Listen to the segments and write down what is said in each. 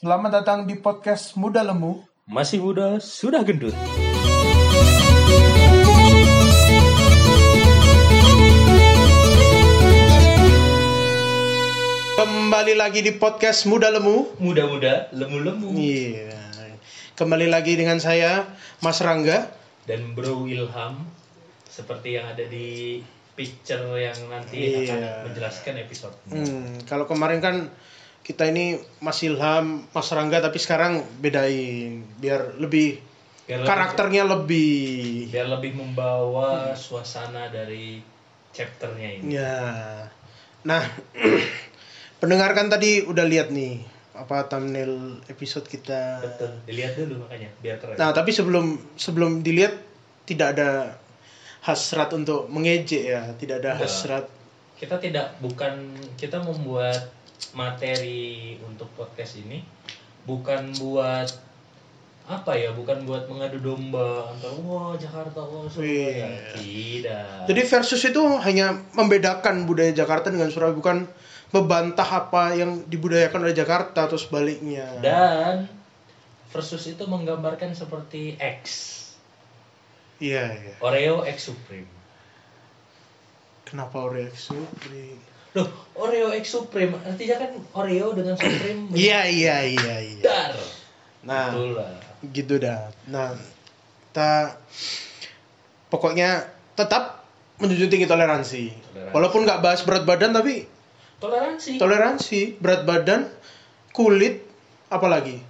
Selamat datang di podcast Muda Lemu. Masih muda, sudah gendut. Kembali lagi di podcast Muda Lemu. Muda-muda, lemu-lemu. Iya. Kembali lagi dengan saya Mas Rangga. Dan Bro Ilham, seperti yang ada di picture yang nanti Iya. akan menjelaskan episode. Hmm, kalau kemarin kan kita ini Mas Ilham, Mas Rangga tapi sekarang bedain biar lebih Biar lebih- karakternya lebih biar lebih membawa suasana dari chapternya ini. ya. Nah, pendengarkan tadi udah lihat nih apa thumbnail episode kita. Betul, dilihat dulu makanya biar keren. Nah, tapi sebelum sebelum dilihat tidak ada hasrat untuk mengejek ya, tidak ada Enggak. hasrat. Kita tidak bukan kita membuat materi untuk podcast ini bukan buat apa ya bukan buat mengadu domba antara wah Jakarta wah Surabaya Iya. tidak Jadi versus itu hanya membedakan budaya Jakarta dengan Surabaya bukan membantah apa yang dibudayakan oleh Jakarta atau sebaliknya. dan versus itu menggambarkan seperti X Iya, iya. Oreo X Supreme Kenapa Oreo Supreme? Loh Oreo X Supreme artinya kan Oreo dengan Supreme Iya, iya, iya, iya. dar Nah, Betul lah gitu dah. Nah, kita pokoknya tetap menjunjung tinggi toleransi. Toleransi. Walaupun nggak bahas berat badan tapi toleransi toleransi berat badan, kulit, apalagi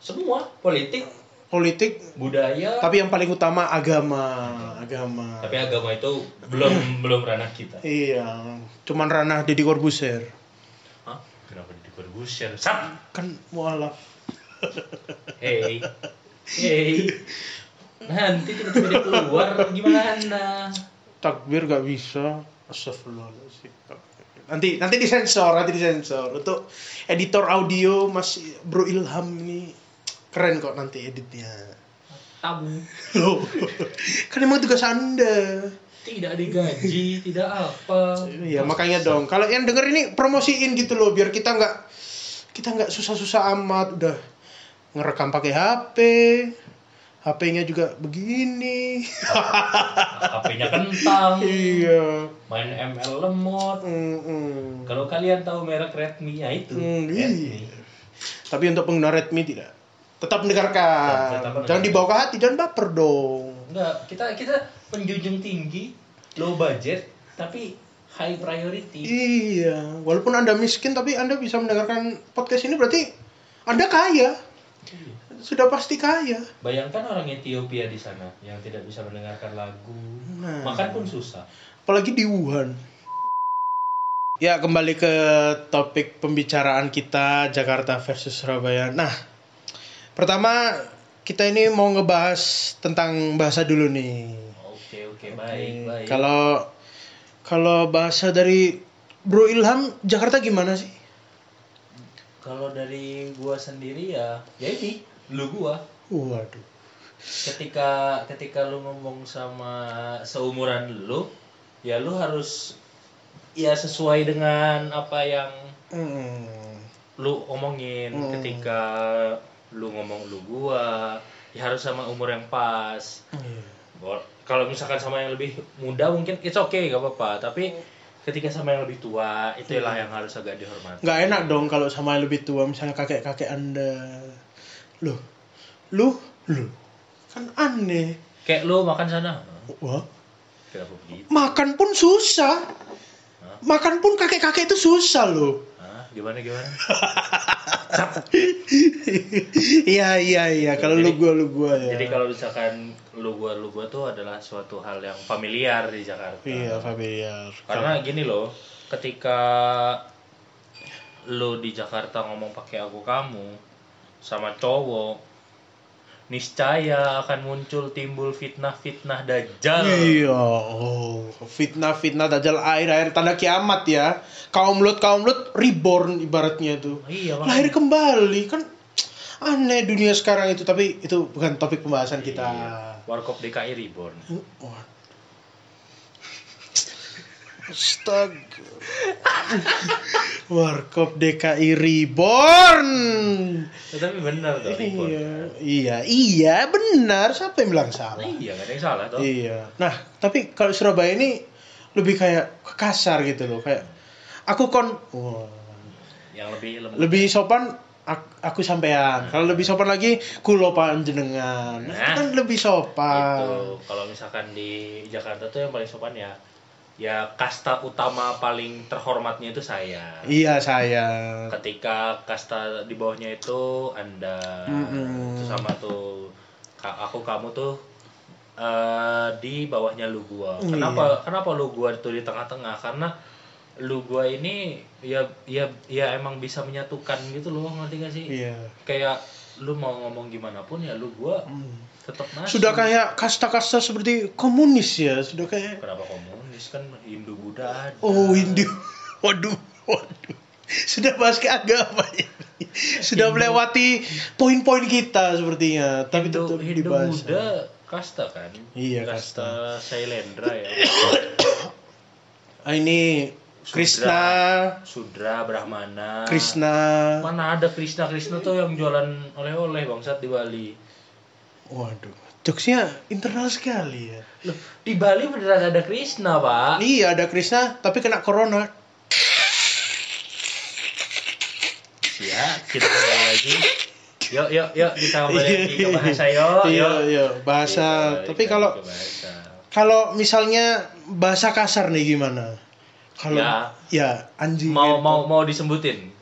semua politik politik. budaya Tapi yang paling utama agama, agama. tapi agama itu belum belum ranah kita Iya, cuman ranah Deddy Corbuzier. Hah? kenapa di Corbuzier sap Kan mualaf. hey hey nanti tiba-tiba dia keluar gimana Takbir gak bisa. Astagfirullahaladzim. Nanti nanti disensor, nanti disensor. Untuk editor audio Mas Bro Ilham ini keren kok nanti editnya. tamu Loh, kan emang tugas Anda. tidak digaji tidak apa Iya, makanya dong. Kalau yang denger ini promosiin gitu loh biar kita nggak kita nggak susah-susah amat udah ngerekam pakai HP. HP-nya juga begini. HP-nya kentang iya. main ML lemot Mm-mm. kalau kalian tahu merek Redmi ya itu Hmm, Redmi iya. Tapi untuk pengguna Redmi tidak. Tetap mendengarkan. Tetap. Jangan dibawa ke hati, jangan baper dong. enggak kita kita penjunjung tinggi low budget tapi high priority Iya, walaupun Anda miskin tapi Anda bisa mendengarkan podcast ini berarti Anda kaya. Sudah pasti kaya. Bayangkan orang Ethiopia di sana yang tidak bisa mendengarkan lagu, Nah. makan pun susah. Apalagi di Wuhan. Ya, kembali ke topik pembicaraan kita Jakarta versus Surabaya. Nah, pertama kita ini mau ngebahas tentang bahasa dulu nih. Oke oke baik baik. Kalau kalau bahasa dari Bro Ilham Jakarta gimana sih? Kalau dari gua sendiri ya, ya ini lu gua. Waduh. Ketika ketika lu ngomong sama seumuran lu, ya lu harus ya sesuai dengan apa yang Hmm. lu omongin. Hmm. Ketika lu ngomong lu gua, ya harus sama umur yang pas. Bo- kalau misalkan sama yang lebih muda mungkin it's okay gak apa-apa tapi ketika sama yang lebih tua itulah yang harus agak dihormati Nggak enak dong kalau sama yang lebih tua misalnya kakek-kakek Anda. Loh. Lu, lu. Kan aneh. kayak lu makan sana Wah. Makan pun susah. Hah? Makan pun kakek-kakek itu susah loh. Hah? Gimana gimana Iya iya iya. Kalau lu gua lu gua ya. jadi kalau misalkan lu gua lu gua tuh adalah suatu hal yang familiar di Jakarta Iya familiar. karena gini loh ketika lu di Jakarta ngomong pakai aku kamu sama cowok niscaya akan muncul timbul fitnah-fitnah dajjal Iya, oh, fitnah fitnah dajjal air air tanda kiamat ya. Kaum lut kaum lut reborn ibaratnya itu. Iya, makanya. Lahir kembali kan aneh dunia sekarang itu tapi itu bukan topik pembahasan kita. Iya. Warkop DKI Reborn. Wah. Astaga. Warkop DKI Reborn. tapi benar tuh. Iya, iya, iya, benar. Siapa yang bilang Nah, salah? iya gak ada yang salah toh Iya. Nah, tapi kalau Surabaya ini lebih kayak kasar gitu loh, kayak aku kon yang lebih lembut lebih sopan ak- aku sampean. Kalau lebih sopan lagi kulo panjenengan. Nah, Nah, kan lebih sopan. itu kalau misalkan di Jakarta tuh yang paling sopan ya ya kasta utama paling terhormatnya itu saya Iya, saya. ketika kasta di bawahnya itu anda Mm-mm. itu sama tuh aku kamu tuh eh, di bawahnya lu gua Iya. kenapa kenapa lu gua itu di tengah-tengah karena lu gua ini ya ya ya emang bisa menyatukan gitu loh ngerti gak sih Iya. kayak lu mau ngomong gimana pun ya lu gua Hmm. tetap masuk Sudah kayak kasta-kasta seperti komunis ya, sudah kayak kenapa komunis kan Hindu Buddha ada Oh Hindu, waduh, waduh. Sudah bahas ke agama. Sudah Hindu. melewati poin-poin kita sepertinya, tapi Hindu, tetap Hindu dibahas. Buddha kasta kan Iya, kasta Sailendra ya Ah, ini Krishna, Sudra Brahmana Krishna. mana ada Krishna Krishna tuh yang jualan oleh-oleh bangsat di Bali Waduh, jokesnya internal sekali ya. Loh, di Bali beneran ada Krishna pak Iya ada Krishna, tapi kena corona. ya kita kembali lagi yuk yuk yuk kita kembali lagi ke bahasa yuk Iya, iya, bahasa. Kita balik Tapi kalau kalau misalnya bahasa kasar nih gimana? Kalau Ya. ya, anjing. mau gitu. mau mau disebutin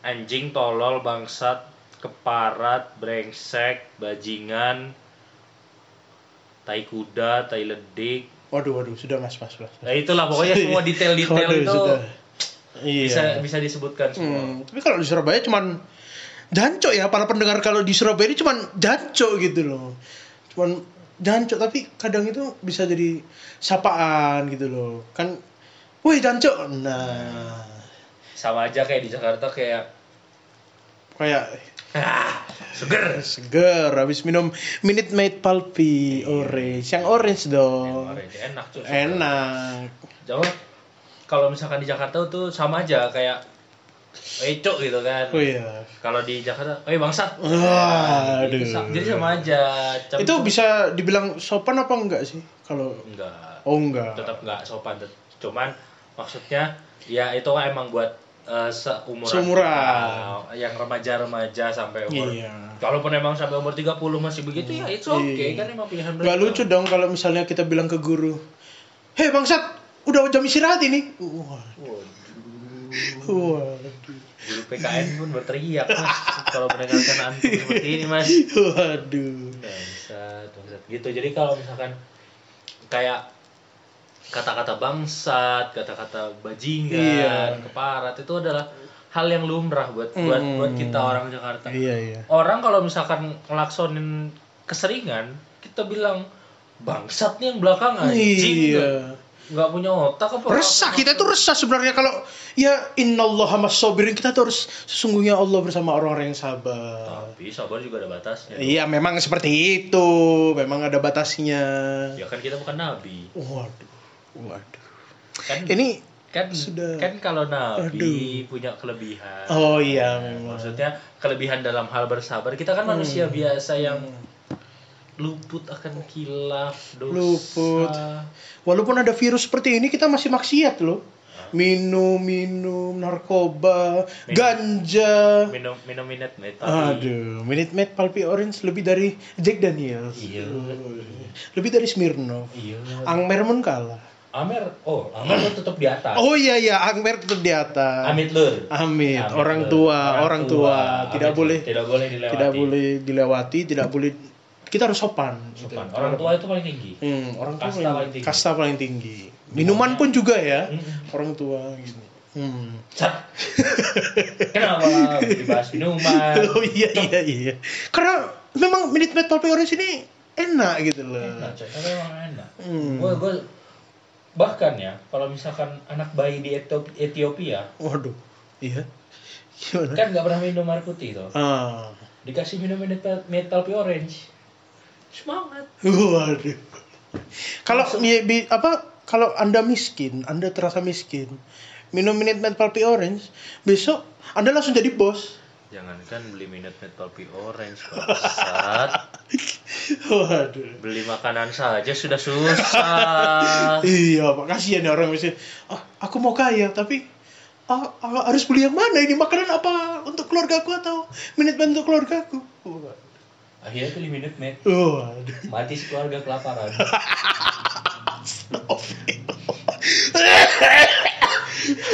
anjing tolol bangsat keparat brengsek bajingan tai kuda tai ledik Waduh, waduh, sudah mas, mas, mas. nah itulah pokoknya semua detail-detail Waduh, itu sudah. Iya. bisa bisa disebutkan semua Hmm, tapi kalau di Surabaya cuman jancok ya para pendengar kalau di Surabaya ini cuman jancok gitu loh. Cuman jancok tapi kadang itu bisa jadi sapaan gitu loh. Kan woi jancok. Nah, sama aja kayak di Jakarta kayak kayak ah, seger seger habis minum Minute Maid Pulpy orange. Yang orange dong. Orange, enak tuh Enak. Jawa kalau misalkan di Jakarta tuh sama aja kayak eco gitu kan Oh iya. kalau di Jakarta eh bangsat Wah, Gitu, aduh. jadi sama aja Cam- Itu bisa dibilang sopan apa enggak sih? Kalau enggak oh enggak. tetap nggak sopan cuman maksudnya ya itu emang buat eh, seumuran Seumuran. yang remaja-remaja sampai umur Iya. kalaupun emang sampai umur 30 masih begitu ya itu oke Iya. kan emang pilihan Gak lucu dong kalau misalnya kita bilang ke guru, Hei bangsat, udah jam istirahat ini. Wah, Waduh. waduh, guru PKN pun berteriak mas kalau mendengarkan antum seperti ini mas waduh. bangsat bangsat gitu jadi kalau misalkan kayak kata-kata bangsat kata-kata bajingan Iya. keparat itu adalah hal yang lumrah buat buat Hmm. buat kita orang Jakarta Iya iya. orang kalau misalkan ngelaksonin keseringan kita bilang bangsat nih yang belakang anjing Iya. nggak punya otak apa Resah kita tuh resah sebenarnya kalau ya innallaha masobirin kita tuh harus sesungguhnya Allah bersama orang-orang yang sabar. tapi sabar juga ada batasnya Iya memang seperti itu, memang ada batasnya. ya kan kita bukan nabi Waduh, waduh. kan Ini kan Sudah. kan kalau nabi Aduh. punya kelebihan oh iya memang. maksudnya kelebihan dalam hal bersabar kita kan manusia Hmm. biasa yang luput akan kilaf dosa Luput. Walaupun ada virus seperti ini kita masih maksiat loh. Minum, minum, narkoba, Minum. ganja. minum minum minute mate Aduh, Minute Maid Pulpy Orange lebih dari Jack Daniels. Iya. Lebih dari Smirnoff. iya Angmer pun kalah. Amer oh Amer tuh tetap di atas Oh iya iya, Angmer tetap di atas. Amit lur Amit, Amit orang lur. tua, orang tua, tidak Amit boleh tidak boleh dilewati tidak boleh dilewati, tidak boleh kita harus sopan. gitu. Sopan. orang tua itu paling tinggi Hmm, orang tua Kasta paling, paling tinggi. kasta paling tinggi. Minuman pun juga ya, Mm-mm. orang tua gitu. Hmm. Sat. kenapa dibahas minuman Oh iya iya iya. Karena memang Minute Maid Pulpy Orange ini enak gitu loh. enak coy tapi emang enak Hmm. gue gue bahkan ya kalau misalkan anak bayi di Ethiopia Waduh. Iya. Gimana? kan nggak pernah minum air putih tuh Ah. dikasih minum metal, metal pure orange semangat Waduh. Kalau apa kalau Anda miskin, Anda terasa miskin, minum Minute Maid Pulpy Orange, besok Anda langsung jadi bos. Jangankan beli minute maid pulpy orange. Waduh. Beli makanan saja sudah susah. Iya, Pak. Kasihan ya orang misalnya, ah, aku mau kaya, tapi ah, ah, harus beli yang mana ini? Makanan apa untuk keluarga aku atau menit untuk keluarga aku? Akhirnya beli minute maid. Waduh. Mati sekeluarga kelaparan.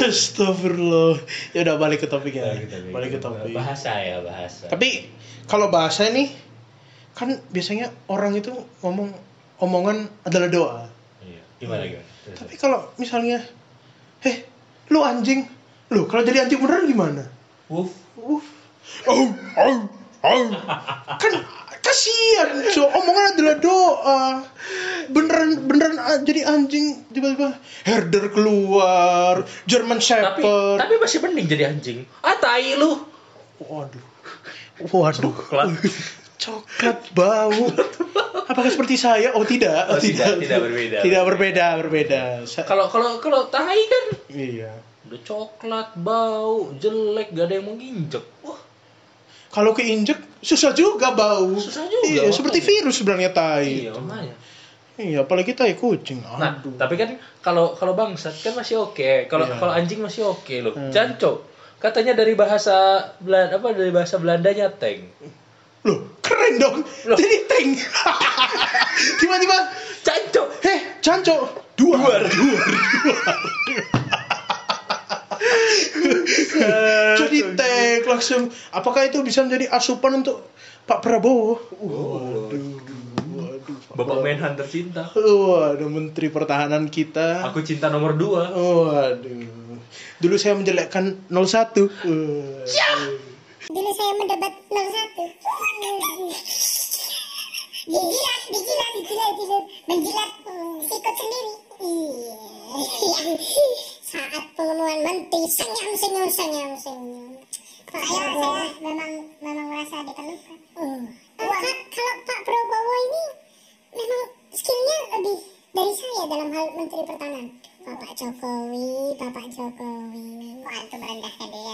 Astagfirullah. Ya udah balik ke topik ya. Balik ke topik. Balik ke topik. Bahasa ya, bahasa. Tapi kalau bahasa nih kan biasanya orang itu ngomong omongan adalah doa. Iya. Gimana gimana? Terus, Tapi kalau misalnya, heh, lu anjing, lu kalau jadi anjing beneran gimana? Wuf. Uh, oh, oh, oh. kan kasihan, so omongan adalah doa. Beneran beneran jadi anjing tiba-tiba herder keluar, German Tapi Shepherd. tapi masih mending jadi anjing. Ah tai lu. Waduh. Waduh. Coklat. Bau. Apakah seperti saya? Oh tidak. Oh, tidak, tidak berbeda. Tidak berbeda, berbeda. Kalau kalau kalau tai kan iya. udah coklat, bau, jelek, gak ada yang mau nginjek. Wah, Kalau keinjek susah juga bau. Susah juga, Iya, makanya. seperti virus sebenarnya tai. iya makanya. Iya, apalagi tai kucing. Nah, Aduh. tapi kan kalau kalau bangsat kan masih oke. Kalau Iya. kalau anjing masih oke loh. Hmm. Janco. Katanya dari bahasa Belanda apa dari bahasa Belandanya tank. Loh, keren dong. Loh. Jadi tank. Tiba-tiba, Janco. heh, canco. Duar. Duar. Jadi tank langsung. Apakah itu bisa menjadi asupan untuk Pak Prabowo? Waduh. Waduh. Bapak Menhan tercinta. Waduh, Menteri Pertahanan kita. Aku cinta nomor dua. Waduh. Dulu saya menjelekkan 01. Waduh. Dulu saya mendapat 01. Dijilat, dijilat, dijilat, dijilat. Menjilat hmm, sikut sendiri. Iya. Saat pengumuman menteri, senyum, senyum, senyum, senyum. Saya, saya memang, memang merasa diperlukan. Eh, Kak, kalau Pak Prabowo ini memang skillnya lebih dari saya dalam hal menteri pertahanan. Bapak Jokowi, Bapak Jokowi. Wah, itu merendahkan dia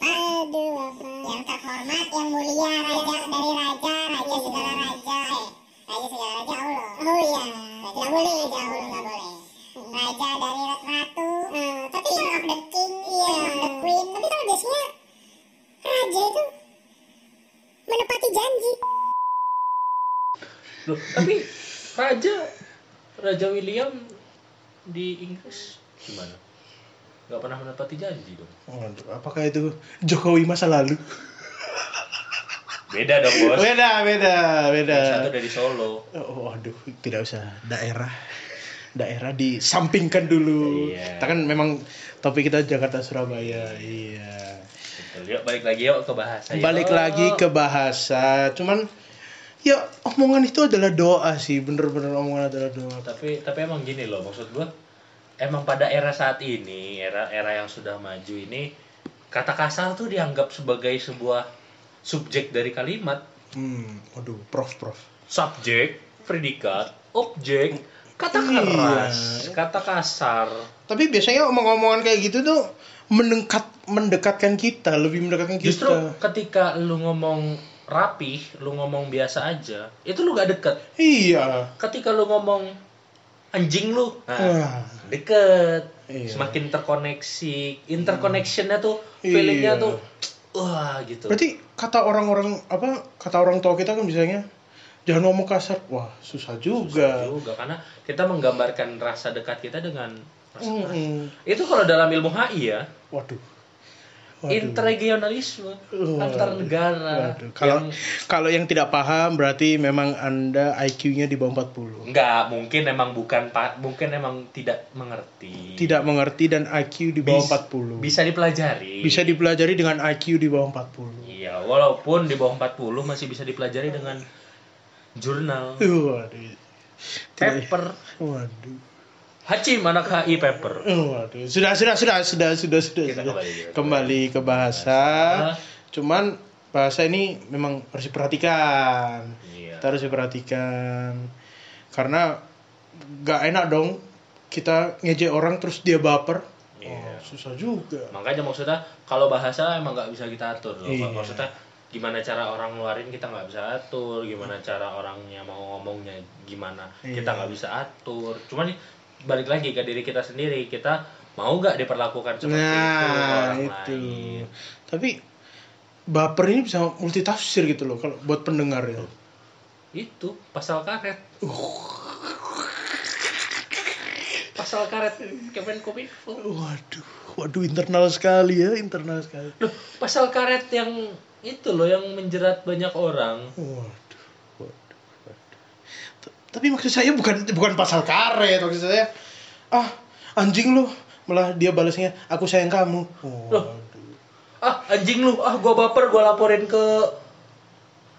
Aduh, Bapak. Yang terhormat, yang mulia, raja dari raja, raja segala raja. Eh, raja segala raja Allah. Oh iya, tidak boleh, tidak boleh, tidak boleh. Raja dari ratu, eh, tapi king of the king, iya, the queen. Tapi kalau biasanya raja itu menepati janji. Loh, tapi raja Raja William di Inggris gimana? Gak pernah menepati janji dong. Waduh, apakah itu Jokowi masa lalu? Beda dong bos. Beda, beda, beda. Yang satu dari Solo. Oh, waduh, tidak usah daerah. Daerah disampingkan dulu. Iya. Kita kan memang topik kita Jakarta Surabaya. Iya. Betul. Yuk balik lagi yuk ke bahasa. yuk. Balik lagi ke bahasa. Cuman ya omongan itu adalah doa sih, bener-bener omongan adalah doa. Tapi tapi emang gini loh maksud gua. Emang pada era saat ini, era era yang sudah maju ini, kata kasar tuh dianggap sebagai sebuah subjek dari kalimat. Hmm, waduh, prof, prof. Subjek, predikat, objek, kata Iya. keras, kata kasar. Tapi biasanya omong-omongan kayak gitu tuh mendekat mendekatkan kita, lebih mendekatkan kita. Justru ketika lu ngomong rapih, lu ngomong biasa aja, itu lu gak deket. Iya. Ketika lu ngomong anjing lu, nah, Wah. deket. Iya. Semakin terkoneksi, interconnectionnya tuh, feelingnya Iya. tuh, wah gitu. Berarti kata orang-orang apa? Kata orang tua kita kan misalnya jangan ngomong kasar. Wah, susah juga. juga karena kita menggambarkan rasa dekat kita dengan rasa keras. Mm-mm. Itu kalau dalam ilmu HI ya, Waduh. Interregionalisme Waduh. antar negara. Waduh. Kalau yang kalau yang tidak paham berarti memang Anda IQ-nya di bawah 40. enggak mungkin emang bukan mungkin emang tidak mengerti. Tidak mengerti dan IQ di bawah Bis- 40. Bisa dipelajari. Bisa dipelajari dengan IQ di bawah 40. Iya, walaupun di bawah 40 masih bisa dipelajari dengan jurnal, Waduh. Paper. Waduh. Hacim anak HI paper. Waduh. Sudah sudah sudah sudah sudah sudah. Kita sudah. kembali, kita Kembali ke bahasa. Bahasa. Cuman bahasa ini memang harus diperhatikan. Iya. Kita harus diperhatikan. Karena gak enak dong kita ngejek orang terus dia baper. Iya. Oh, susah juga. Makanya maksudnya kalau bahasa emang nggak bisa kita atur loh. Iya. Maksudnya gimana cara orang ngeluarin kita nggak bisa atur, gimana cara orangnya mau ngomongnya gimana kita Iya. nggak bisa atur. Cuman balik lagi ke diri kita sendiri, kita mau nggak diperlakukan seperti itu Nah, orang itu. lain. Tapi baper ini bisa multitafsir gitu loh kalau buat pendengar ya. Itu pasal karet. Pasal karet Kemenkominfo. Waduh, waduh internal sekali ya, internal sekali. Loh, pasal karet yang itu loh yang menjerat banyak orang. Waduh, Tapi maksud saya bukan bukan pasal karet, maksud saya ah anjing lu malah dia balasnya aku sayang kamu. Waduh. ah anjing lu ah gua baper gua laporin ke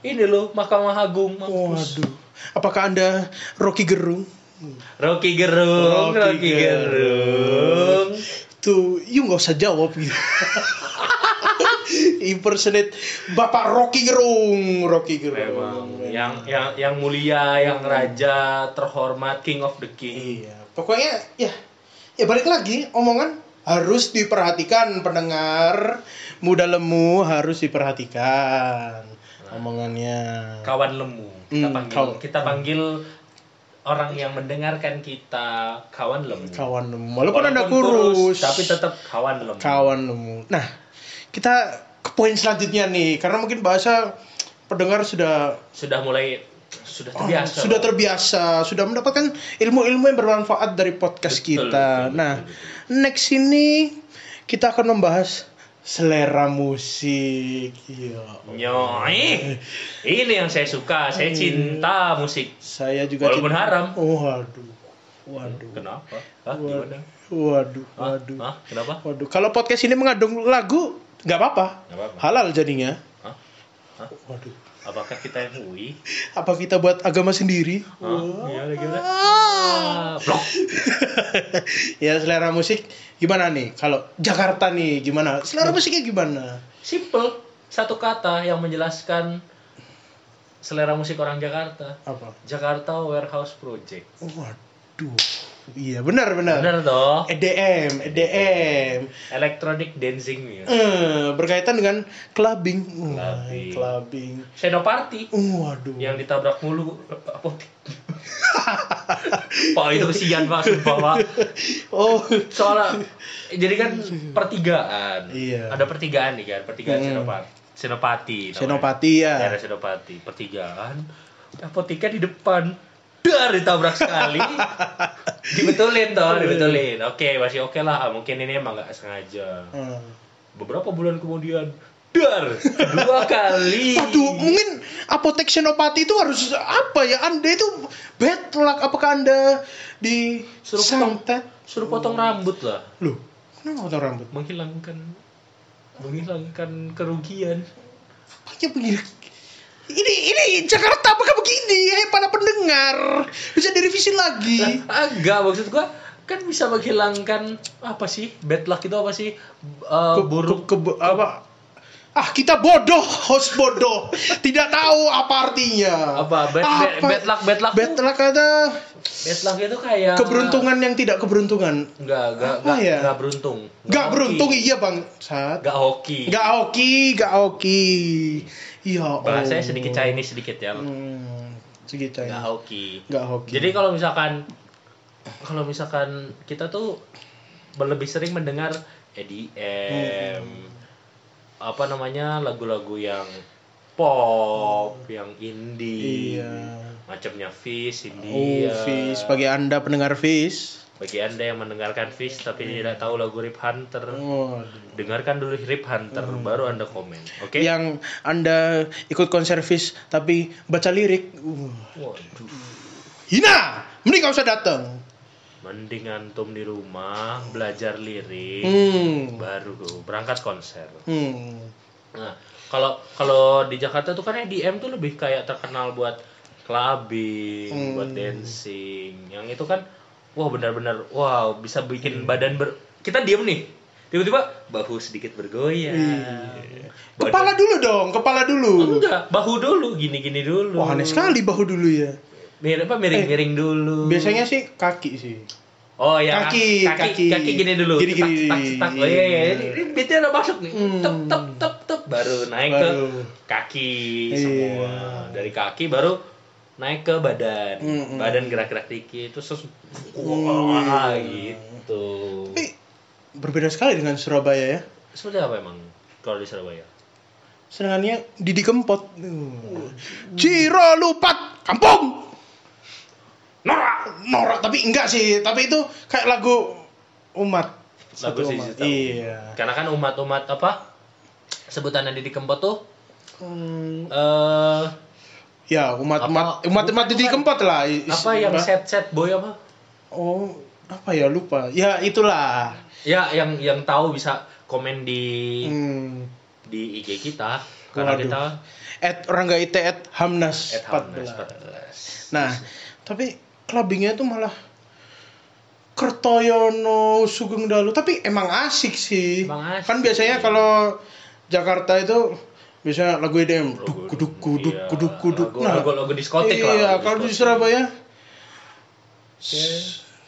ini lo Mahkamah Agung mampus Waduh. Apakah Anda Rocky Gerung? Rocky Gerung Rocky Rocky Gerung Tuh, you nggak usah jawab gitu. Impersonate Bapak Rocky Gerung, Rocky Gerung. memang yang yang yang mulia yang raja terhormat king of the king Iya, pokoknya ya ya balik lagi omongan harus diperhatikan pendengar muda lemu harus diperhatikan omongannya. kawan lemu kita Hmm, panggil kawan. kita panggil orang yang mendengarkan kita kawan lemu Kawan lemu, walaupun anda Walaupun kurus, tapi tetap kawan lemu kawan lemu. Nah, kita poin selanjutnya nih, karena mungkin bahasa pendengar sudah sudah mulai sudah Oh, terbiasa sudah loh. terbiasa, sudah mendapatkan ilmu-ilmu yang bermanfaat dari podcast Betul, kita. betul, nah, betul, next ini kita akan membahas selera musik. Iya. Nyoi. Ini yang saya suka. Saya cinta musik. Saya juga Walaupun cinta- haram. Oh, waduh. Waduh. Kenapa? Hah, Waduh. gimana? Waduh, Hah? waduh. Hah? Kenapa? Waduh, kalau podcast ini mengandung lagu, nggak apa-apa. Halal jadinya. Hah? Hah? Waduh. Apakah kita yang UI? Apa kita buat agama sendiri? Hah? Gimana, gimana? Ah. Ah, blok. ya selera musik gimana nih? Kalau Jakarta nih gimana? Selera musiknya gimana? Simple. Satu kata yang menjelaskan selera musik orang Jakarta. Apa? Jakarta Warehouse Project. Waduh. Iya, benar benar. Benar toh? EDM, EDM. Electronic dancing music. Eh, berkaitan dengan clubbing. Clubbing. clubbing. Senoparty Waduh. yang ditabrak mulu apotek. Pak itu kesian pak sumpah pak. Oh. Soalnya jadi kan pertigaan. Iya. Ada pertigaan nih kan, pertigaan Hmm. Senopati. Senopati. Senopati ya. Daerah Senopati. Pertigaan. Apoteknya di depan. Dar ditabrak sekali. dibetulin toh, dibetulin. Oke, masih oke lah. Mungkin ini emang nggak sengaja. Hmm. Beberapa bulan kemudian, dar kedua kali. Waduh, mungkin apotek Senopati itu harus apa ya? Anda itu bad luck. Apakah Anda di Suruh potong. Suruh potong rambut lah. Loh, kenapa potong rambut? Menghilangkan menghilangkan kerugian. Apanya begini? Ini ini Jakarta apakah begini? Hei para pendengar, bisa direvisi lagi. Enggak, maksud gua kan bisa menghilangkan apa sih? Bad luck itu apa sih? Eh, Ke- buruk ke- ke- apa? Ah, kita bodoh, host bodoh. Tidak tahu apa artinya. Apa? Bad- bad- bad luck, bad luck Bad luck ada bad luck itu kayak keberuntungan yang tidak keberuntungan. Enggak, enggak, Apa enggak, ya? enggak beruntung. Gak hoki. beruntung iya bang. Saat. Enggak hoki. Gak hoki, gak hoki. Iya. Bahasanya Allah. sedikit Chinese sedikit ya. Hmm, sedikit Chinese. hoki. Gak hoki. Jadi kalau misalkan kalau misalkan kita tuh lebih sering mendengar EDM apa namanya lagu-lagu yang pop, yang indie, Iya. macamnya Fish, Oh, India. Fish. Bagi anda pendengar Fish. Bagi anda yang mendengarkan Fish tapi tidak tahu lagu Rip Hunter, Oh, dengarkan dulu Rip Hunter, baru anda komen, oke? Yang anda ikut konser Fish tapi baca lirik. Uh, Waduh, hina! Mending gak usah datang. mending antum di rumah belajar lirik, Hmm. baru berangkat konser. Hmm. Nah, kalau kalau di Jakarta tuh kan EDM tuh lebih kayak terkenal buat clubbing, Hmm. buat dancing. Yang itu kan wah benar-benar wow bisa bikin badan ber kita diem nih. Tiba-tiba bahu sedikit bergoyang. Iya. Badan- Kepala dulu dong, kepala dulu. enggak, bahu dulu, gini-gini dulu. Wah, aneh sekali bahu dulu ya. Mirip apa miring-miring dulu. Biasanya sih kaki sih. Oh ya, Kaki, kaki, kaki. kaki gini dulu. Gini, cetak, gini. cetak, cetak. Oh iya, iya. Ini, ini beatnya udah masuk nih. Hmm. Tep, tep, tep, tep. Baru naik Baru. ke kaki Iya. semua. Dari kaki baru naik ke badan. Hmm, Badan gerak-gerak dikit. Terus terus Hmm. wah gitu. Tapi berbeda sekali dengan Surabaya ya. Seperti apa emang kalau di Surabaya? Senangannya Didi Kempot. Uh. Ciro lupat kampung. Norak, norak tapi enggak sih, tapi itu kayak lagu umat. Lagu sih. Iya. Karena kan umat-umat apa? Sebutannya Didi Kempot tuh Hmm, eh ya umat umat Apa- umat umat bukan. Kempot lah. is- apa yang apa? set set boy apa? Oh, apa ya lupa. Ya itulah. Ya yang yang tahu bisa komen di Hmm. di IG kita karena Waduh. kita At Rangga Ite at Hamnas at Hamnas 14. Nah, tapi clubbingnya itu malah Kertoyono, Sugeng Dalu, tapi emang asik sih. Emang asik. Kan biasanya kalau Jakarta itu biasanya lagu EDM duk kuduk kuduk Iya, kuduk kuduk. lagu- lagu- lagu diskotik lah, Iya, kalau di. Surabaya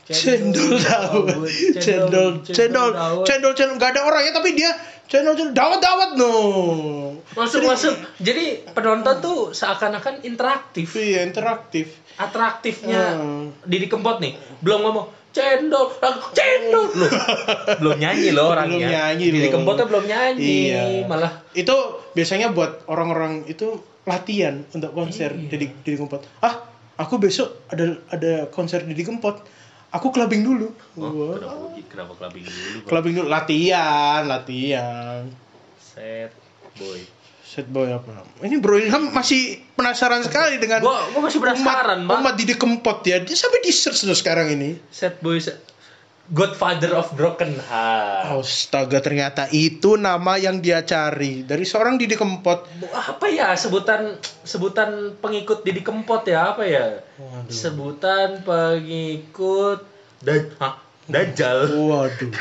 cendol dawet, cendol cendol cendol cendol nggak ada orangnya tapi dia cendol cendol dawet dawet no. masuk masuk jadi penonton tuh seakan-akan interaktif Iya interaktif. atraktifnya Hmm. Didi Kempot nih belum ngomong cendol cendol loh belum nyanyi loh orangnya Belum nyanyi Didi. Kempotnya belum nyanyi Iya. malah itu biasanya buat orang-orang itu latihan untuk konser Iya. Didi Didi Kempot. Ah, aku besok ada ada konser Didi Kempot. Aku clubbing dulu. oh, kenapa kenapa clubbing dulu? Clubbing dulu latihan, latihan. set boy Set boy apa? Ini Bro Ilham masih penasaran sekali dengan gua gua masih penasaran umat, umat Didi Kempot ya. Dia sampai di search loh sekarang ini. set boy set- Godfather of Broken Heart Astaga, ternyata itu nama yang dia cari dari seorang Didi Kempot. apa ya sebutan sebutan pengikut Didi Kempot ya apa ya Waduh. sebutan pengikut dan Dajjal Waduh.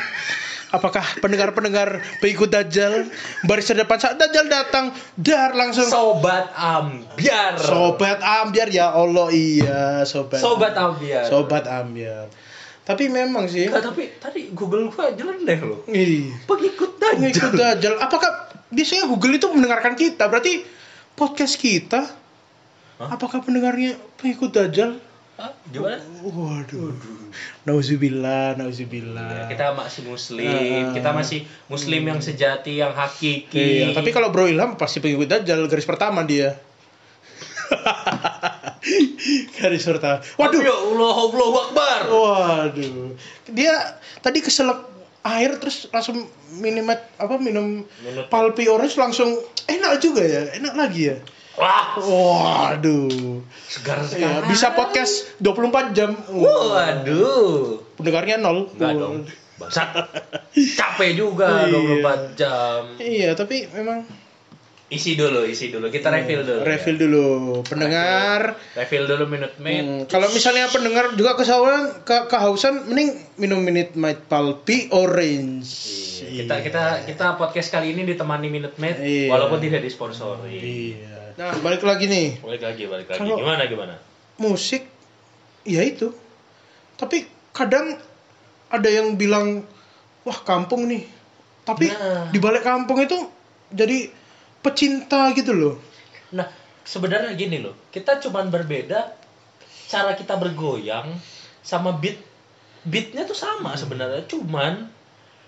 Apakah pendengar-pendengar pengikut Dajjal baris depan saat Dajjal datang dar langsung. Sobat ambiar. Sobat ambiar ya Allah iya sobat. Sobat ambiar. Sobat ambiar. Tapi memang sih. Enggak, tapi tadi Google gua jelendeh loh Ih, pengikut pengikut Dajjal Dajjal. Apakah biasanya Google itu mendengarkan kita? Berarti podcast kita? Hah? apakah pendengarnya pengikut Dajjal Hah? gimana waduh nauzubillah Ya, nauzubillah kita masih muslim Ah. kita masih muslim yang sejati yang hakiki Iya, tapi kalau Bro Ilham pasti pengikut Dajjal garis pertama dia. garis pertama. Waduh. ya Allah Allah Akbar Waduh. Dia tadi keselak air terus langsung minum apa minum Minum. palpi orange langsung enak juga ya. Enak lagi ya. Wah Waduh. segar Iya, sekali bisa podcast 24 jam. waduh Pendengarnya nol. enggak dong bangsat capek juga Iya. 24 jam Iya, tapi memang isi dulu isi dulu kita refill dulu ya. refill dulu. Pendengar refill dulu minute maid Hmm, kalau misalnya pendengar juga kesauan ke kehausan mending minum minute maid palpi orange. Iya, kita kita kita podcast kali ini ditemani minute maid Iya. walaupun tidak disponsori Iya. Nah, balik lagi nih. balik lagi balik lagi Kalau- gimana gimana Musik ya itu. Tapi kadang ada yang bilang wah kampung nih. Tapi Nah. di balik kampung itu jadi pecinta gitu loh. Nah, sebenarnya gini loh, kita cuman berbeda cara kita bergoyang sama beat beatnya tuh sama sebenarnya, cuman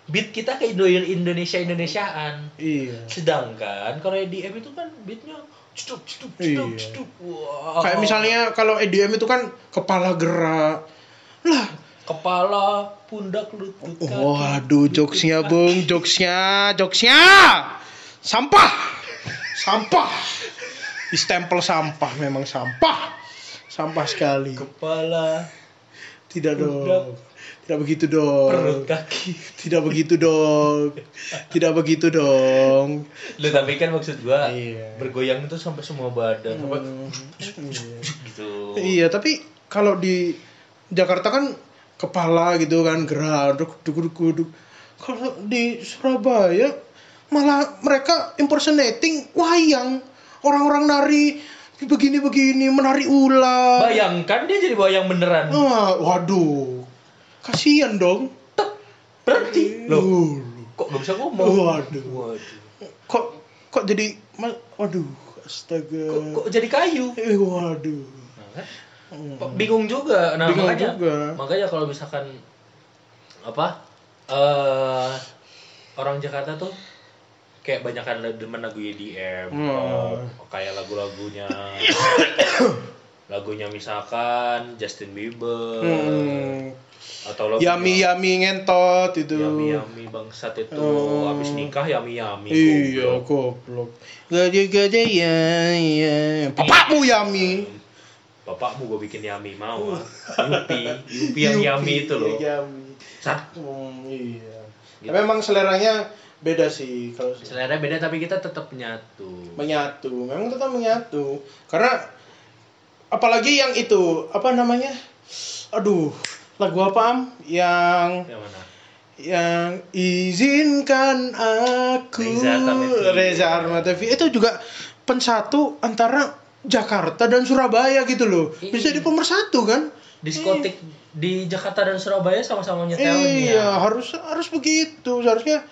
beat kita ke Indo Indonesia Indonesiaan. Iya. Sedangkan kalau EDM itu kan beatnya ceduk ceduk ceduk Iya. Wow. Kayak misalnya kalau EDM itu kan kepala gerak. Lah, kepala, pundak, lutut, kaki. Waduh, jokesnya bung, jokesnya, jokesnya, sampah, sampah, distempel sampah, memang sampah, sampah sekali. Kepala, Tidak pundak, dong, tidak begitu dong, perut, kaki. tidak begitu dong, tidak begitu dong. Lu tapi kan maksud gua Iya. bergoyang itu sampai semua badan, sampai Hmm, iya. gitu. Iya, tapi kalau di Jakarta kan kepala gitu kan gerak, duk duk duk duk. Kalau di Surabaya malah mereka impersonating wayang. Orang-orang nari begini-begini, menari ular. Bayangkan dia jadi wayang beneran. Ah, waduh. Kasihan dong. Berarti loh, Loh, kok gak bisa ngomong? Waduh. Waduh. kok kok jadi waduh astaga. Kok, kok jadi kayu? Eh waduh. Nah, kan? Hmm. bingung juga nah Bingung makanya juga. makanya kalau misalkan apa eh orang Jakarta tuh kayak banyakan demen lagu EDM Hmm. pop, kayak lagu-lagunya lagunya misalkan Justin Bieber Hmm. Lagu Yami yami ngentot itu. yami yami bangsat itu Oh. habis nikah yami yami Iya, goblok. Gede-gede ya, ya. Bapakmu Yami. bapakmu gue bikin yami mau ah. Yupi Yupi yang yami itu loh Yami. Sat. Hmm, iya. Gitu. Tapi memang seleranya beda sih kalau selera beda tapi kita tetap menyatu menyatu. Memang tetap menyatu. Karena apalagi yang itu, apa namanya? Aduh, lagu apa Am? Yang yang mana? yang izinkan aku. Reza Artamevia itu juga pensatu antara Jakarta dan Surabaya gitu loh. Iya. bisa di pemersatu kan? Diskotik di Jakarta dan Surabaya sama-sama nyetelnya. iya harus harus begitu. Seharusnya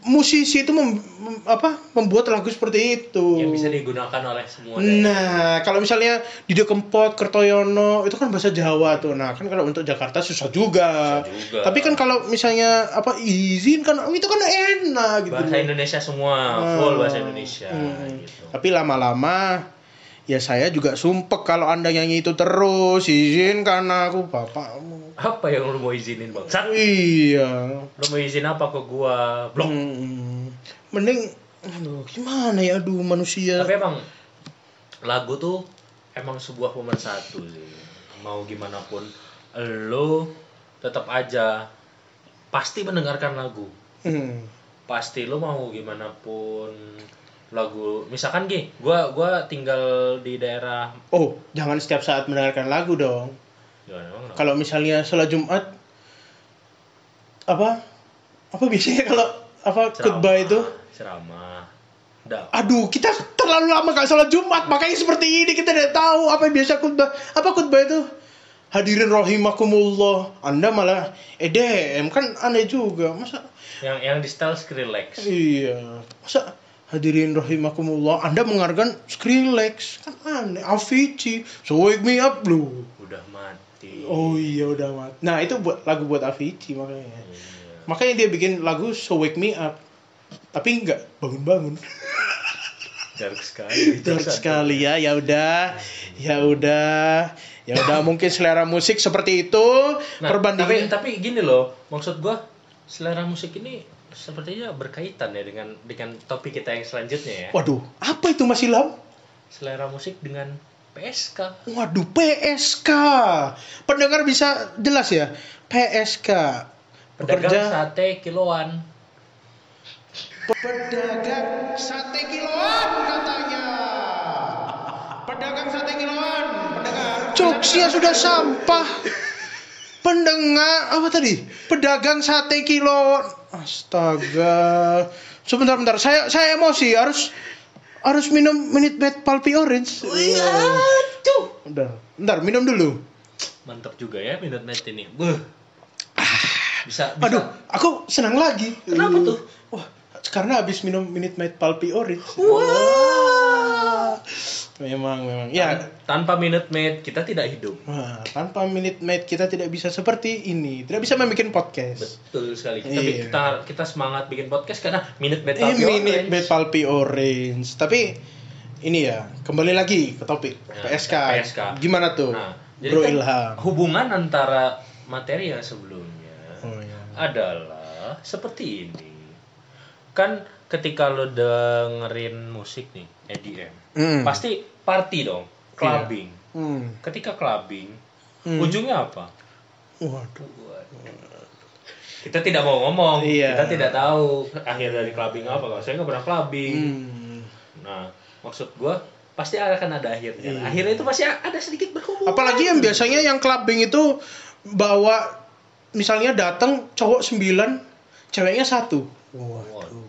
musisi itu mem- mem- apa membuat lagu seperti itu Yang bisa digunakan oleh semua daerah. Nah, kalau misalnya Dido Kempot, Kertoyono, itu kan bahasa Jawa tuh. Nah, kan kalau untuk Jakarta susah juga. Susah juga. Tapi kan kalau misalnya apa izin kan itu kan enak gitu. Bahasa. Indonesia semua, Ah. full bahasa Indonesia Hmm. gitu. Tapi lama-lama ya saya juga sumpek kalau Anda nyanyi itu terus izin karena aku bapakmu. Apa yang lu mau izinin, Bang? Sat, Iya. lu mau izin apa ke gua? Blok. Hmm. Mending aduh gimana ya aduh manusia. Tapi emang lagu tuh emang sebuah pemersatu sih. Mau gimana pun lu tetap aja pasti mendengarkan lagu. Hmm. pasti lo mau gimana pun lagu misalkan gini gua gua tinggal di daerah Oh, jangan setiap saat mendengarkan lagu dong. kalau misalnya sholat Jumat apa apa biasanya kalau apa khutbah itu? ceramah. Aduh kita terlalu lama gak sholat Jumat makanya seperti ini kita tidak tahu apa yang biasa khutbah. Apa khutbah itu? Hadirin rahimakumullah. Anda malah EDM kan aneh juga. Masa yang yang di style Skrillex. Iya. Masa hadirin rahimakumullah anda mengarahkan Skrillex kan aneh Avicii so wake me up lu udah mati Oh iya udah mat. Nah itu buat lagu buat Avicii makanya. Iya. Makanya dia bikin lagu So Wake Me Up. Tapi nggak bangun-bangun. dark sekali Dark sekali ya. Ya udah, ya udah, ya udah mungkin selera musik seperti itu. nah, tapi Perbandingan. tapi gini loh maksud gua selera musik ini sepertinya berkaitan ya dengan dengan topik kita yang selanjutnya ya Waduh, apa itu Mas Ilham? selera musik dengan PSK Waduh, PSK. Pendengar bisa jelas ya. PSK. pedagang Pekerja sate kiloan Pedagang sate kiloan katanya. Pedagang sate kiloan, pendengar. Jokesnya sudah sampah. Pendengar apa tadi? Pedagang sate kiloan. Astaga. Sebentar bentar, saya saya emosi harus harus minum minute bed pulpy orange. Iya. Bentar, bentar minum dulu. mantap juga ya minute night ini Buh. bisa, bisa Aduh, aku senang lagi. Kenapa tuh? Wah, karena habis minum Minute Maid Pulpy Orange. Wah. Memang, memang. Ya, tanpa minute maid kita tidak hidup wah, tanpa Minute Maid kita tidak bisa seperti ini. Tidak bisa membuat podcast. betul sekali kita Iya. kita kita semangat bikin podcast karena minute maid Eh, Pulpy Minute Orange. Maid Pulpy Orange. Tapi ini ya, kembali lagi ke topik Nah, PSK. PSK. Gimana tuh? Nah, jadi Bro kan Ilham. hubungan antara materi yang sebelumnya Oh, iya. adalah seperti ini kan ketika lo dengerin musik nih EDM Hmm. pasti party dong clubbing Hmm. ketika clubbing Hmm. ujungnya apa Waduh. kita tidak mau ngomong Iya. kita tidak tahu akhir dari clubbing apa kalau saya nggak pernah clubbing Hmm. nah maksud gua pasti akan ada akhirnya Iya. akhirnya itu pasti ada sedikit berhubungan Apalagi yang biasanya yang clubbing itu bawa misalnya datang cowok sembilan, ceweknya satu. waduh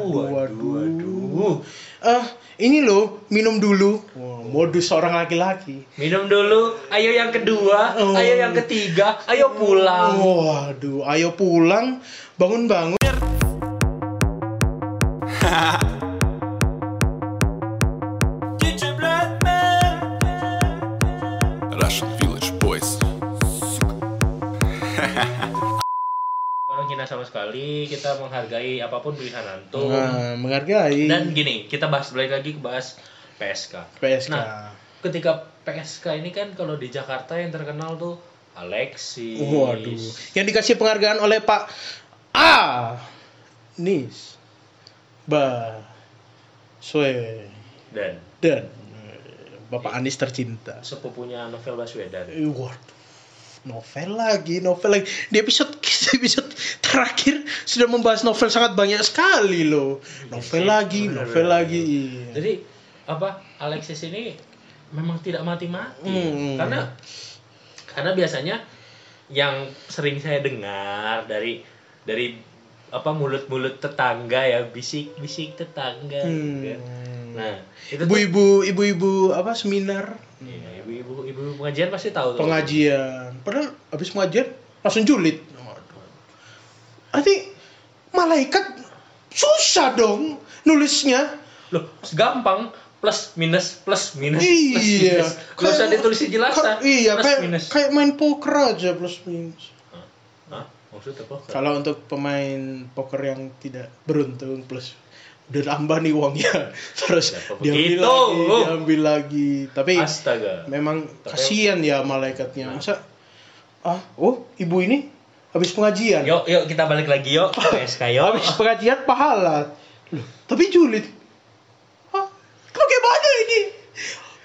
Waduh, waduh, waduh. Eh, ini loh minum dulu. modus seorang laki-laki. Minum dulu, ayo yang kedua, Oh. ayo yang ketiga, ayo pulang. Waduh, ayo pulang, bangun-bangun. Sama sekali, kita menghargai apa pun pilihan antum. Nah, menghargai Dan gini, kita bahas balik lagi ke bahas PSK. PSK. Nah, ketika PSK ini kan kalau di Jakarta yang terkenal tuh Alexis. Waduh, yang dikasih penghargaan oleh Pak A. Nis. Ba. Swe. Dan Dan Bapak Anies tercinta. sepupunya Novel Baswedan. Waduh. Novel lagi, novel lagi. Di episode episode terakhir sudah membahas novel sangat banyak sekali loh. Novel lagi, novel lagi. Jadi apa Alexis ini memang tidak mati-mati Hmm. karena karena biasanya yang sering saya dengar dari dari apa mulut-mulut tetangga ya bisik-bisik tetangga Hmm. gitu kan. Nah, itu Ibu-ibu, ibu-ibu apa seminar, Iya, ibu-ibu ibu pengajian pasti tahu tuh. pengajian. Padahal habis pengajian langsung julid. Nanti malaikat susah dong nulisnya. Loh, gampang plus minus plus minus plus Iya. minus. Nggak usah ditulis jelasan. Iya, plus kayak minus. kayak main poker aja plus minus. Hah? Maksudnya apa? Kalau untuk pemain poker yang tidak beruntung plus udah tambah nih uangnya terus Kenapa diambil begitu? lagi, diambil lagi. Tapi Astaga. memang kasihan ya malaikatnya. Nah. Masa ah, oh, ibu ini habis pengajian. Yuk, yuk kita balik lagi yuk. PSK yuk. Habis pengajian pahala. Loh, tapi julid. Hah? Bagaimana ini?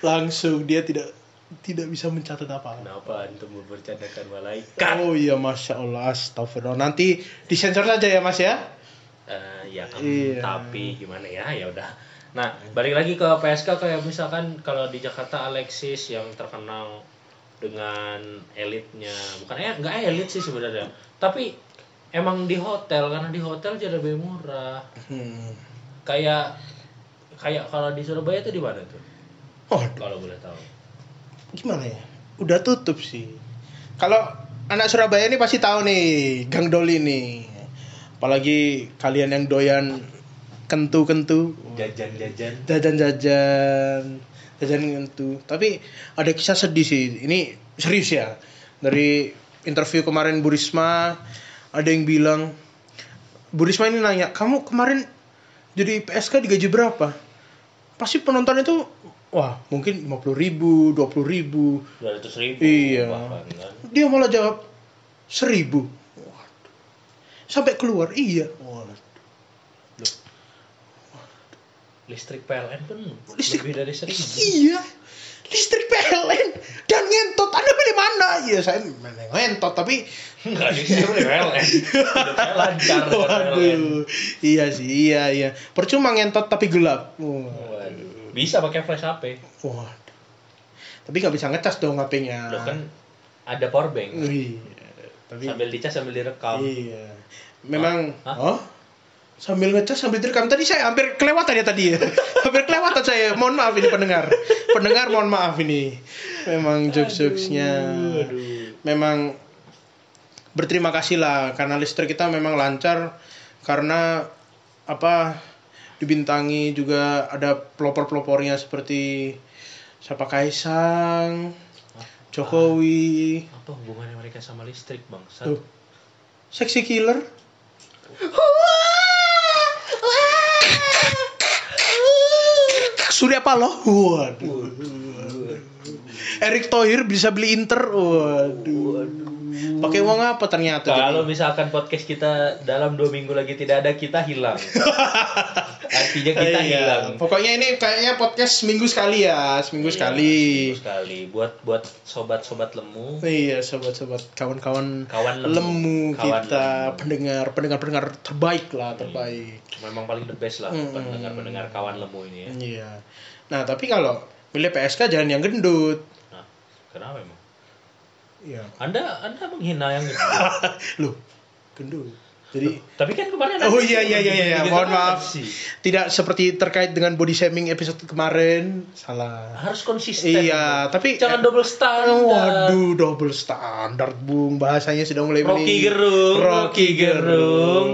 Langsung dia tidak tidak bisa mencatat apa-apa. Kenapa antum membercandakan malaikat? Oh iya, masya Allah, astagfirullah. Nanti disensor saja ya mas ya. Eh, ya, em, Iya. tapi gimana ya? Ya udah. Nah, balik lagi ke PSK kayak misalkan kalau di Jakarta Alexis yang terkenal dengan elitnya, bukan eh nggak elit sih sebenarnya, tapi emang di hotel karena di hotel jadi lebih murah. Hmm. Kayak kayak kalau di Surabaya tuh di mana tuh? Oh, Kalau boleh tahu. gimana ya? Udah tutup sih. Kalau anak Surabaya ini pasti tahu nih, Gang Doli nih. Apalagi kalian yang doyan kentu-kentu, Jajan-jajan. jajan-jajan, jajan kentu. Tapi ada kisah sedih sih. Ini serius ya. Dari interview kemarin Bu Risma, ada yang bilang, Bu Risma ini nanya, kamu kemarin jadi PSK digaji berapa? Pasti penonton itu, wah mungkin 50 ribu, 20 ribu. 200 ribu Iya. bahkan kan. Dia malah jawab seribu. Waduh. Sampai keluar, iya. Waduh. Listrik PLN pun Listrik- lebih dari seribu. Iya. Listrik PLN dan ngentot. Anda pilih mana? Iya, saya ngentot tapi Enggak disuruh di PLN. Lancar waduh. Iya sih, iya iya. Percuma ngentot tapi gelap. Waduh. Bisa pakai flash HP. Waduh. Tapi nggak bisa ngecas dong HP-nya. Lo kan ada power bank. Iya. Tapi Sambil dicas sambil direkam. iya. Memang Hah? oh sambil ngecas sambil direkam tadi saya hampir kelewatan ya tadi ya. Hampir kelewatan saya. Mohon maaf ini pendengar. Pendengar mohon maaf ini. Memang jokes jokesnya memang berterima kasih lah karena listrik kita memang lancar. Karena apa dibintangi juga ada pelopor-pelopornya seperti siapa Kaisang, Jokowi, Apa hubungannya mereka sama listrik, Bang? tuh, Sexy Killer. Surya Paloh, waduh. Erick Thohir bisa beli Inter, waduh. Pakai uang apa ternyata? Kalau jadi? misalkan podcast kita dalam dua minggu lagi tidak ada, kita hilang. Artinya kita Iya. hilang. Pokoknya ini kayaknya podcast seminggu sekali ya, seminggu Iya, sekali. seminggu sekali. Buat buat sobat-sobat lemu. Iya, sobat-sobat, kawan-kawan Kawan lemu. lemu, Kawan kita, lemu. pendengar, pendengar-pendengar terbaik lah, terbaik. Memang paling the best lah Hmm. pendengar-pendengar kawan lemu ini ya. Iya. Nah, tapi kalau milih PSK jangan yang gendut. Kenapa emang? Iya. Anda Anda menghina yang gitu. Loh, gendut. Jadi Tapi kan kemarin Oh iya iya iya iya, gitu mohon kan maaf. sih. Tidak seperti terkait dengan body shaming episode kemarin. Salah. Harus konsisten. Iya, tapi jangan double standar. Waduh, double standar, Bung. Bahasanya sudah mulai Rocky meni- Gerung, Rocky Rocky Gerung. Gerung.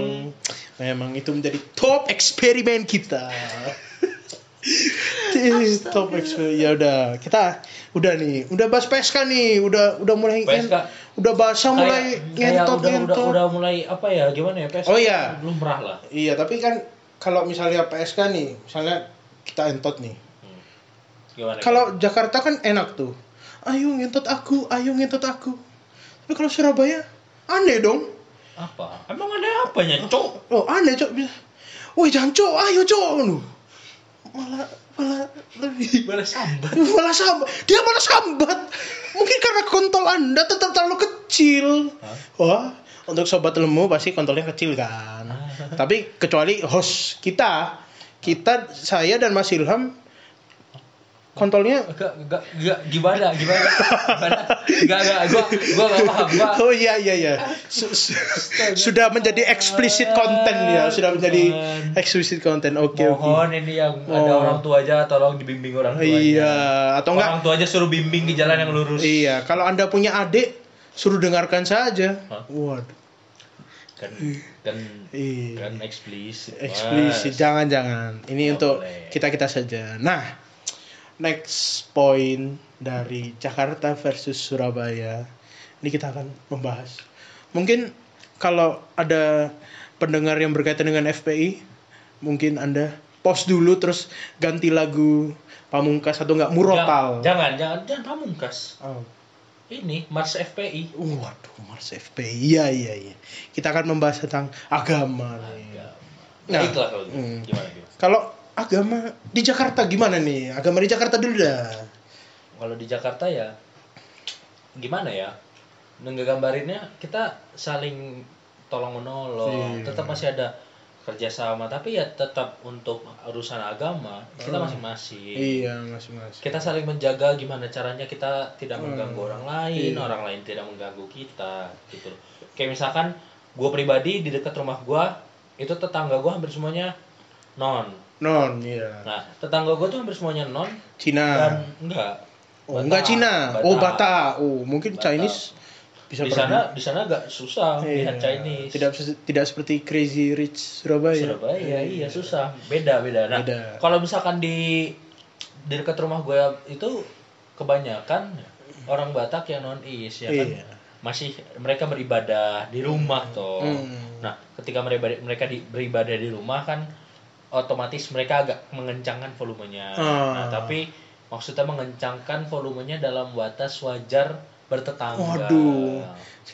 Memang itu menjadi top eksperimen kita. top eksperimen. Ya udah, kita udah nih, udah bahas PSK nih, udah udah mulai PSK. ngen- udah bahasa mulai Kayak- kayak ngentot udah, ngentot. udah, udah mulai apa ya gimana ya PSK Oh, iya. belum merah lah Iya, tapi kan kalau misalnya PSK nih, misalnya kita entot nih. gimana Kalau Jakarta kan enak tuh. Ayo ngentot aku, ayo ngentot aku. Tapi kalau Surabaya aneh dong. apa emang ada apanya cok Oh aneh cok bisa. Woi jangan cok, ayo cok. Malah malah lebih balas sambat malah sambat. Dia malah sambat. Mungkin karena kontol anda tetap terlalu kecil. Hah? Wah, untuk sobat lemu pasti kontolnya kecil kan. Tapi kecuali host kita, kita saya dan Mas Ilham kontolnya Gak, gak, gak, gimana, gimana, gimana, gak, gak, gua, gua gak paham, gua, Oh iya iya iya. Su- su- sudah menjadi explicit konten ya, sudah menjadi explicit konten. Oke oke. mohon ini yang ada Oh. orang tua aja, tolong dibimbing orang tuanya. Iya, atau enggak? Orang tua aja suruh bimbing di jalan yang lurus. Iya, kalau Anda punya adik, suruh dengarkan saja. Hah? Waduh, Kan, kan, Iya. kan eksplisit. eksplisit. Mas. Jangan-jangan. Ini Nggak untuk boleh. kita-kita saja. Nah, next point dari Jakarta versus Surabaya. Ini kita akan membahas. Mungkin kalau ada pendengar yang berkaitan dengan FPI, mungkin Anda post dulu terus ganti lagu Pamungkas atau enggak Murotal. Jangan, jangan, jangan pamungkas. Oh. Ini Mars FPI. Waduh, Mars FPI. Iya, iya, iya. Kita akan membahas tentang agama. Agama. Nah, Baiklah kalau gitu. hmm. Gimana, gimana? Kalau agama di Jakarta gimana nih? Agama di Jakarta dulu dah. Kalau di Jakarta ya gimana ya? Ngegambarinnya kita saling tolong menolong, Iya. tetap masih ada kerjasama, tapi ya tetap untuk urusan agama kita Hmm. masing-masing. Iya, masing-masing. Kita saling menjaga gimana caranya kita tidak mengganggu Hmm. orang lain, Iya. orang lain tidak mengganggu kita, gitu. Kayak misalkan gue pribadi di dekat rumah gue itu tetangga gue hampir semuanya non. Non, iya. Nah, tetangga gue tuh hampir semuanya non Cina. dan enggak. oh, Batak, enggak Cina. Oh, Bata. Oh, mungkin Batak. Chinese bisa di sana di sana agak susah Iya. lihat Chinese Tidak tidak seperti Crazy Rich Surabaya. Surabaya iya susah beda beda nah Beda. kalau misalkan di di dekat rumah gue itu kebanyakan orang Batak yang non is ya kan Iya. masih mereka beribadah di rumah toh Hmm. nah ketika mereka mereka di, beribadah di rumah kan otomatis mereka agak mengencangkan volumenya Ah. nah tapi maksudnya mengencangkan volumenya dalam batas wajar bertetangga Waduh.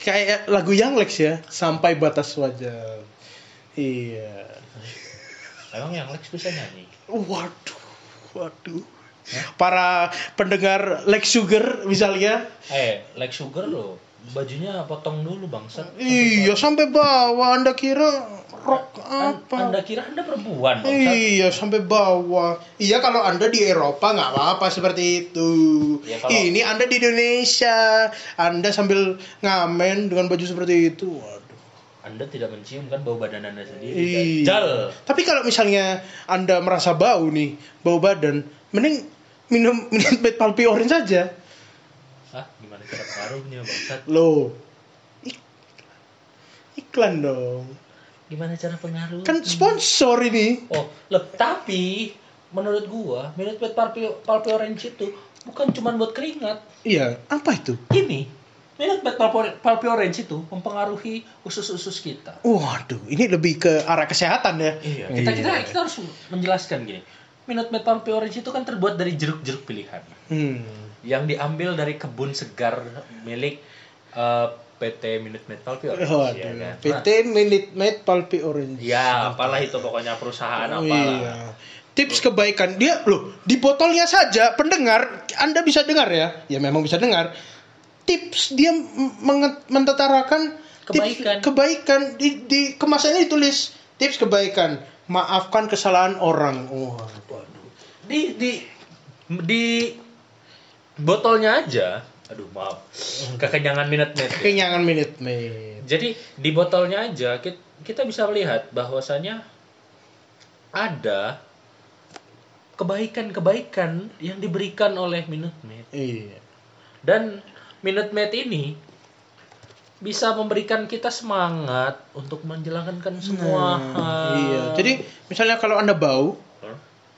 Kayak lagu yang Lex ya, sampai batas wajar. Iya. emang yang Lex bisa nyanyi Waduh. Waduh. Para pendengar Lex Sugar misalnya, Eh, like sugar lo, bajunya potong dulu bangsat. iya sampai bawah. Anda kira rock An- apa? anda kira anda perempuan bangsat? Iya sampai bawah. Iya kalau anda di Eropa nggak apa-apa seperti itu. Ya, kalau- Ini anda di Indonesia, anda sambil ngamen dengan baju seperti itu. Waduh. Anda tidak mencium kan bau badan anda sendiri. Iya. Jal. Tapi kalau misalnya anda merasa bau nih, bau badan, mending minum minum palpi orange saja. Hah, gimana cara pengaruhnya bangsat? Ik- iklan dong. Gimana cara pengaruh? Kan sponsor ini. Oh, loh, tapi menurut gua, minute maid palpi, palpi orange itu bukan cuma buat keringat. Iya, apa itu? Ini, minute maid palpi, orange itu mempengaruhi usus-usus kita. Waduh, ini lebih ke arah kesehatan ya. Iya, kita, kita, kita harus menjelaskan gini. Minute maid palpi orange itu kan terbuat dari jeruk-jeruk pilihan. Hmm. Yang diambil dari kebun segar milik eh, PT Minute Maid Palpi Orange. Waduh, ya kan? PT Minute Maid Palpi Orange. Nah, ya, apalah itu pokoknya perusahaan Oh, apalah. iya. Tips kebaikan dia loh di botolnya saja pendengar Anda bisa dengar ya ya memang bisa dengar tips dia mentetarakan tips Kebaikan. kebaikan di, di kemasannya ditulis tips kebaikan maafkan kesalahan orang oh, waduh. Di di di botolnya aja. Aduh, maaf. Kekenyangan Minute Maid. kenyangan Minute Maid Jadi di botolnya aja kita kita bisa melihat bahwasanya ada kebaikan-kebaikan yang diberikan oleh Minute Maid Iya. dan Minute Maid ini bisa memberikan kita semangat untuk menjalankan semua hal. Iya. Jadi misalnya kalau anda bau,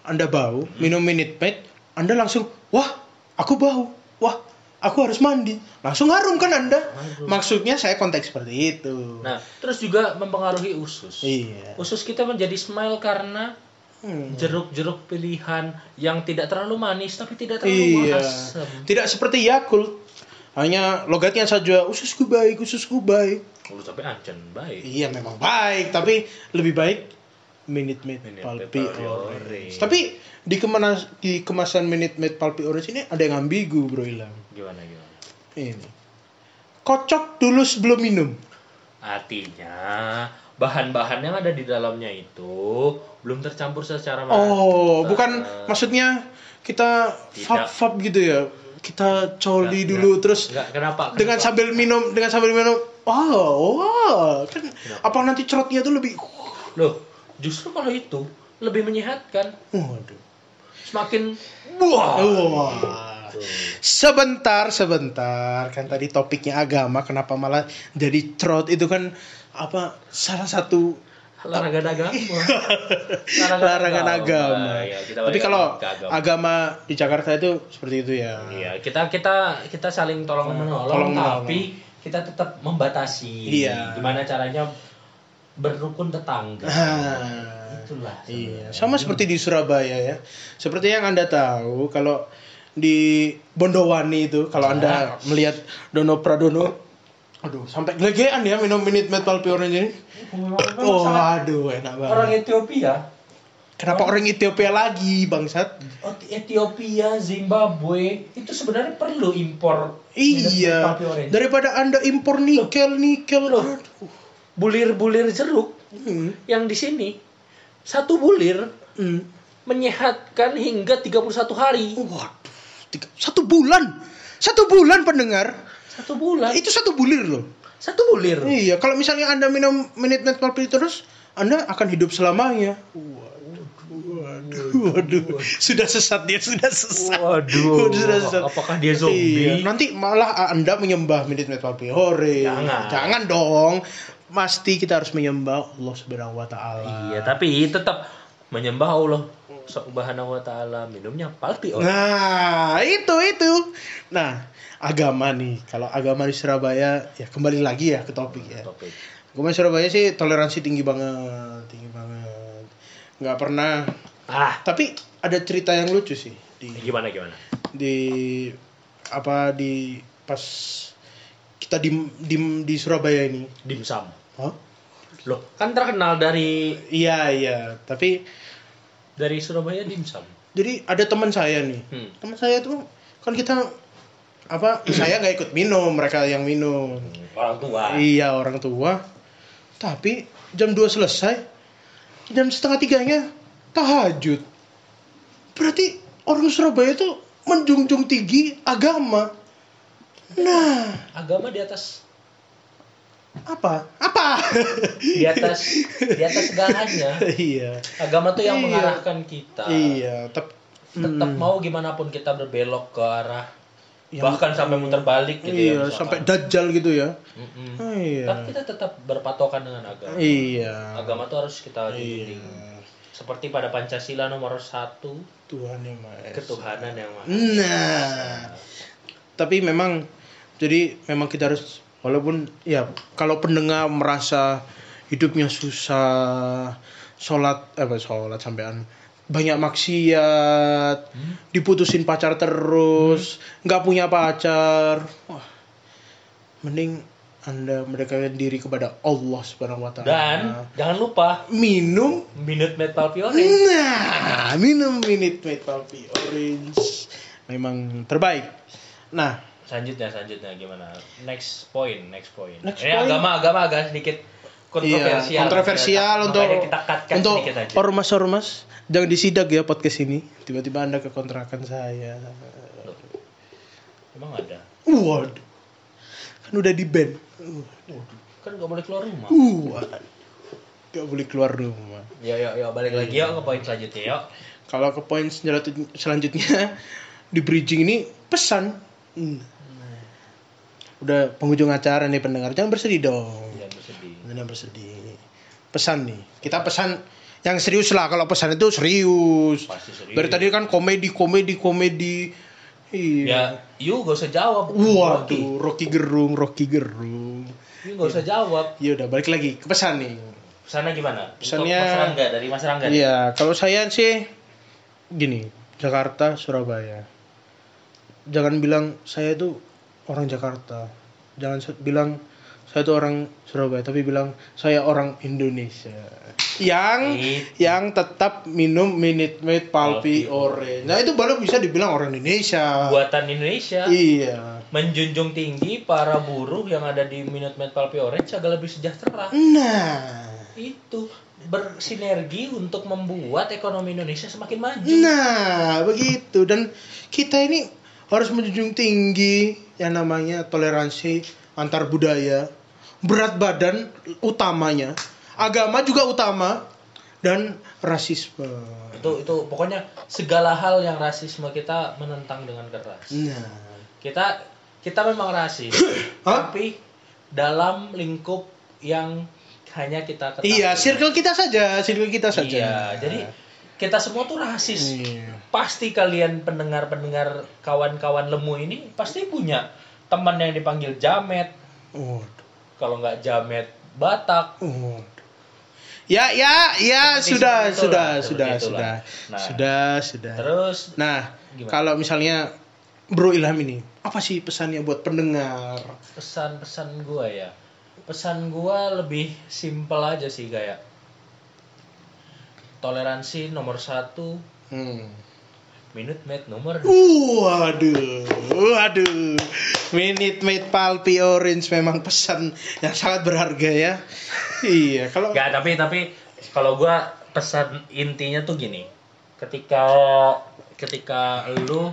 anda bau minum Minute Maid, anda langsung wah aku bau, wah aku harus mandi, langsung harum kan anda? Harum. Maksudnya saya konteks seperti itu. Nah, terus juga mempengaruhi usus. Iya. Usus kita menjadi smile karena Hmm. jeruk-jeruk pilihan yang tidak terlalu manis tapi tidak terlalu Iya. asam. Tidak seperti Yakult. Hanya logatnya saja ususku baik, ususku baik. Lu sampai ancen baik. Iya memang baik, tapi lebih baik Minute Maid Pulpy Orange. Orange. Tapi di kemasan di kemasan Minute Maid Pulpy Orange ini ada yang ambigu, Bro Ilham. Gimana gimana? Ini. Kocok dulu sebelum minum. Artinya bahan-bahan yang ada di dalamnya itu belum tercampur secara Oh, matang. bukan maksudnya kita fab-fab gitu ya. Kita coli Enggak, dulu enggak. terus Enggak, kenapa? dengan Kenapa? sambil minum dengan sambil minum wow wow kan apa nanti cerotnya tuh lebih Loh, justru kalau itu lebih menyehatkan. waduh Semakin wah. wah Tuh. sebentar sebentar kan tadi topiknya agama kenapa malah jadi cerot itu kan apa salah satu Larangan agama. larangan agama. Ya, kita Tapi kalau agama. agama di Jakarta itu seperti itu ya. Iya, kita kita kita saling tolong menolong, Tolong tapi kita tetap membatasi. Iya. Gimana caranya berrukun tetangga. Nah, Itulah. Iya, sama seperti di Surabaya ya. Seperti yang Anda tahu kalau di Bondowani itu kalau Anda melihat Dono Pradono aduh sampai gelegean ya minum minute metal pure ini. Oh, aduh enak banget. orang Ethiopia, Kenapa orang Ethiopia lagi, bangsat? oh, Ethiopia, Zimbabwe itu sebenarnya perlu impor Iya. Daripada Anda impor nikel, nikel. Loh. Aduh. Bulir-bulir jeruk Hmm. yang di sini satu bulir Hmm. menyehatkan hingga 31 hari. Waduh, tiga, satu bulan, satu bulan pendengar, Satu bulan. itu satu bulir loh. Satu bulir. Iya, kalau misalnya anda minum minute net pulpy terus, anda akan hidup selamanya. Waduh, waduh, waduh, sudah sesat dia, sudah sesat. Waduh. sudah sesat. Apakah dia zombie? Iya, nanti malah anda menyembah minute net pulpy. Hore. Jangan. Jangan dong. Pasti kita harus menyembah Allah Subhanahu wa taala. Iya, tapi tetap menyembah Allah Subhanahu wa taala, minumnya palpi oh. Nah, itu itu. Nah, agama nih. Kalau agama di Surabaya ya kembali lagi ya ke topik ya. Topik. Di Surabaya sih toleransi tinggi banget, tinggi banget. Nggak pernah. Ah, Tapi ada cerita yang lucu sih di gimana gimana? di apa di pas kita di di, di Surabaya ini. Dimsum. Hah? Loh, kan terkenal dari Iya iya. Tapi dari Surabaya dimsum. jadi ada teman saya nih. Hmm. Teman saya tuh kan kita apa saya nggak ikut minum mereka yang minum Orang tua. Iya orang tua. Tapi jam 2 selesai, jam setengah tiganya tahajud. Berarti orang Surabaya itu menjunjung tinggi agama. Nah, Agama di atas apa? Apa? di atas di atas segalanya. iya. Agama tuh yang Iya. mengarahkan kita. Iya, tep, Tetap Hmm. mau gimana pun kita berbelok ke arah Yang- bahkan sampai muter balik gitu ya. iya, misalkan. sampai dajjal gitu ya. Mm-mm. Iya. Tapi kita tetap berpatokan dengan agama. Iya. Agama tuh harus kita Iya. Seperti pada Pancasila nomor satu, Tuhan yang Maha Esa. ketuhanan yang maha. Nah, tapi memang jadi memang kita harus walaupun ya kalau pendengar merasa hidupnya susah, sholat eh apa sholat sampean banyak maksiat, diputusin pacar terus, nggak punya pacar, wah, mending anda mendekatkan diri kepada Allah Subhanahu Wa Taala. Dan jangan lupa minum minute metal pure. Nah, minum Minute Maid Puppy Orange memang terbaik. Nah, Selanjutnya, selanjutnya gimana? Next point, next point. Next Ini point. agama, agama agak sedikit kontroversial. iya, kontroversial untuk Makanya kita cut-cut untuk sedikit aja. ormas-ormas jangan disidak ya podcast ini. Tiba-tiba Anda ke kontrakan saya. Emang ada? Waduh. Kan udah di ban. Kan nggak boleh keluar rumah. Uh. Gak boleh keluar rumah. Yo yo yo balik lagi yuk ke poin selanjutnya yuk. Kalau ke poin selanjut- selanjutnya di bridging ini pesan. Hmm. Udah penghujung acara nih pendengar, jangan bersedih dong. Jangan bersedih. Jangan bersedih. Pesan nih, kita pesan yang serius lah. Kalau pesan itu serius. Pasti serius. Dari tadi kan komedi, komedi, komedi. Iya. Ya, yuk gak usah jawab. Waduh, Rocky Gerung, Rocky Gerung. Yuk gak usah jawab. Ya udah balik lagi ke pesan nih. Pesannya gimana? Pesannya- Untuk Mas Rangga dari Mas Rangga. Iya, kalau saya sih gini, Jakarta, Surabaya. Jangan bilang saya itu orang Jakarta. Jangan bilang saya itu orang Surabaya, tapi bilang saya orang Indonesia. Yang Itu. yang tetap minum Minute Maid Pulpy Orange. Nah, itu baru bisa dibilang orang Indonesia. Buatan Indonesia. Iya. Menjunjung tinggi para buruh yang ada di Minute Maid Palpi Orange agar lebih sejahtera. Nah. Itu bersinergi untuk membuat ekonomi Indonesia semakin maju. Nah, begitu. Dan kita ini harus menjunjung tinggi yang namanya toleransi antar budaya, berat badan utamanya, agama juga utama, dan rasisme. Itu itu pokoknya segala hal yang rasisme kita menentang dengan keras. Nah, Kita kita memang rasis, tapi dalam lingkup yang hanya kita ketahui. iya, circle kita saja, circle kita saja. Iya, jadi kita semua tuh rasis. Iya. Pasti kalian pendengar-pendengar kawan-kawan lemu ini pasti punya teman yang dipanggil Jamet. Waduh, Kalau nggak Jamet Batak. waduh. Ya, ya, ya, Seperti sudah, itulah, sudah, seperti sudah, itulah. sudah, Nah. sudah, sudah. Terus Nah, Gimana? kalau misalnya Bro Ilham ini, apa sih pesannya buat pendengar? pesan-pesan gua ya. Pesan gua lebih simpel aja sih kayak toleransi nomor satu, Hmm. minute maid nomor Waduh, waduh. Minute Maid Pulpy Orange memang pesan yang sangat berharga ya. iya, kalau Gak, tapi tapi kalau gua pesan intinya tuh gini. Ketika ketika lu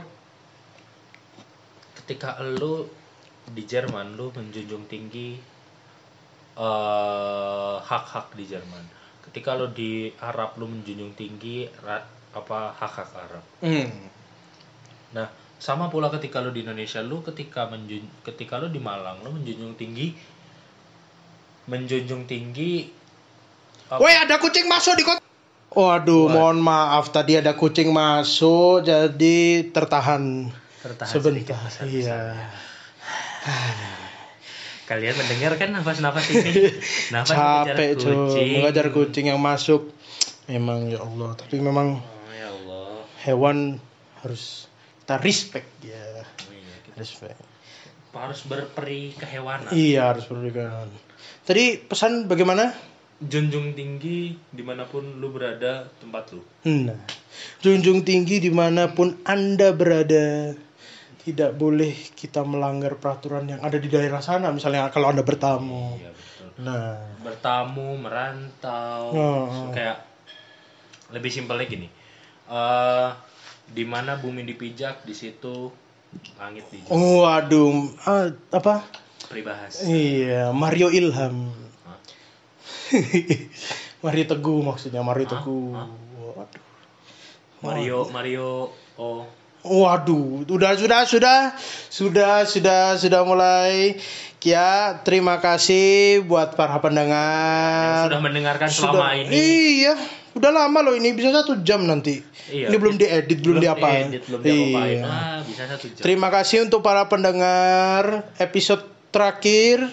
ketika lu di Jerman lu menjunjung tinggi eh, hak-hak di Jerman. Ketika lu di Arab lu menjunjung tinggi ra- apa hak-hak Arab. Hmm. Nah, sama pula ketika lu di Indonesia, lu ketika menjun ketika lu di Malang, lu menjunjung tinggi menjunjung tinggi apa- Woi, ada kucing masuk di kota. Waduh, mohon maaf tadi ada kucing masuk jadi tertahan, tertahan sebentar. sedikit. Iya. Kalian mendengar kan nafas-nafas ini? Nafas Capek cuy, mengajar kucing yang masuk. Memang ya Allah, tapi memang Oh, ya Allah. hewan harus kita respect ya. Oh, iya, kita Respect. harus berperi kehewanan. Iya harus berikan. Tadi pesan bagaimana? Junjung tinggi di mana pun lu berada tempat lu. Nah, junjung tinggi di mana pun anda berada. Tidak boleh kita melanggar peraturan yang ada di daerah sana. Misalnya kalau anda bertamu. Iya betul. Nah, bertamu, merantau, Oh. kayak lebih simpelnya gini. eh di mana bumi dipijak, di situ langit dijunjung. oh aduh, ah, apa? Peribahas. Iya, Mario Ilham. Hah? Mario Teguh maksudnya Mario Hah? Teguh. Waduh. Mario, Mario, oh, Waduh, sudah sudah sudah sudah sudah sudah mulai. Kia, terima kasih buat para yang pendengar. sudah mendengarkan Sudah- selama ini. Iya, udah lama loh ini bisa satu jam nanti. Iya. Ini belum diedit, belum, belum diapain. Iya. Ah, bisa satu jam. Terima kasih untuk para pendengar episode terakhir.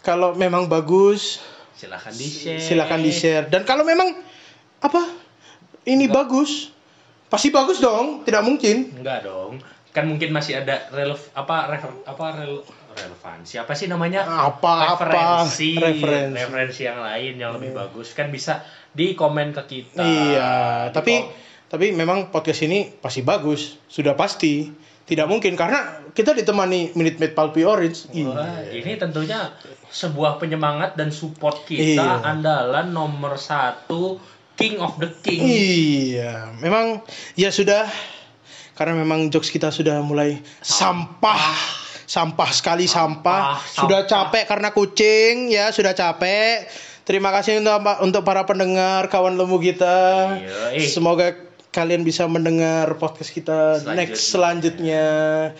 Kalau memang bagus, Silahkan di share. silakan di share. Dan kalau memang apa ini bagus, pasti bagus dong. Tidak mungkin. Enggak dong. Kan mungkin masih ada relev apa refer, apa rel, relevansi apa sih namanya? Apa apa referensi, referensi. referensi yang lain yang lebih bagus kan bisa di komen ke kita. Iya, tapi kom- tapi memang podcast ini pasti bagus, sudah pasti. Tidak mungkin karena kita ditemani Minute Maid Pulpy Orange. Wah, Iya. ini tentunya sebuah penyemangat dan support kita Iya. andalan nomor satu King of the King. Iya, memang ya sudah karena memang jokes kita sudah mulai sampah. Sampah sekali sampah. Sampah, Sudah sampah. capek karena kucing ya, sudah capek. Terima kasih untuk untuk para pendengar kawan lemu kita. Yoi. Semoga kalian bisa mendengar podcast kita Selanjutnya. next selanjutnya.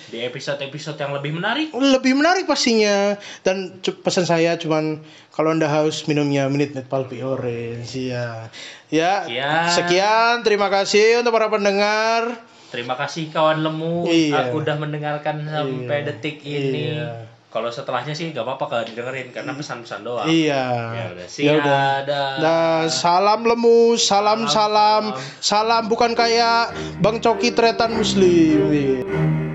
Di episode-episode yang lebih menarik. Lebih menarik pastinya. Dan pesan saya cuman kalau anda haus minumnya Minute Maid Pulpy Orange. Ya. Ya. Sekian. Sekian. Terima kasih untuk para pendengar. Terima kasih kawan lemu Iya. aku udah mendengarkan sampai Iya. detik ini. Iya. Kalau setelahnya sih gak apa-apa kalau didengerin karena pesan-pesan doang. Iya. Ya udah, see Ya udah. dah. Nah, salam lemu, salam salam, Salam, salam bukan kayak Bang Coki Tretan Muslim.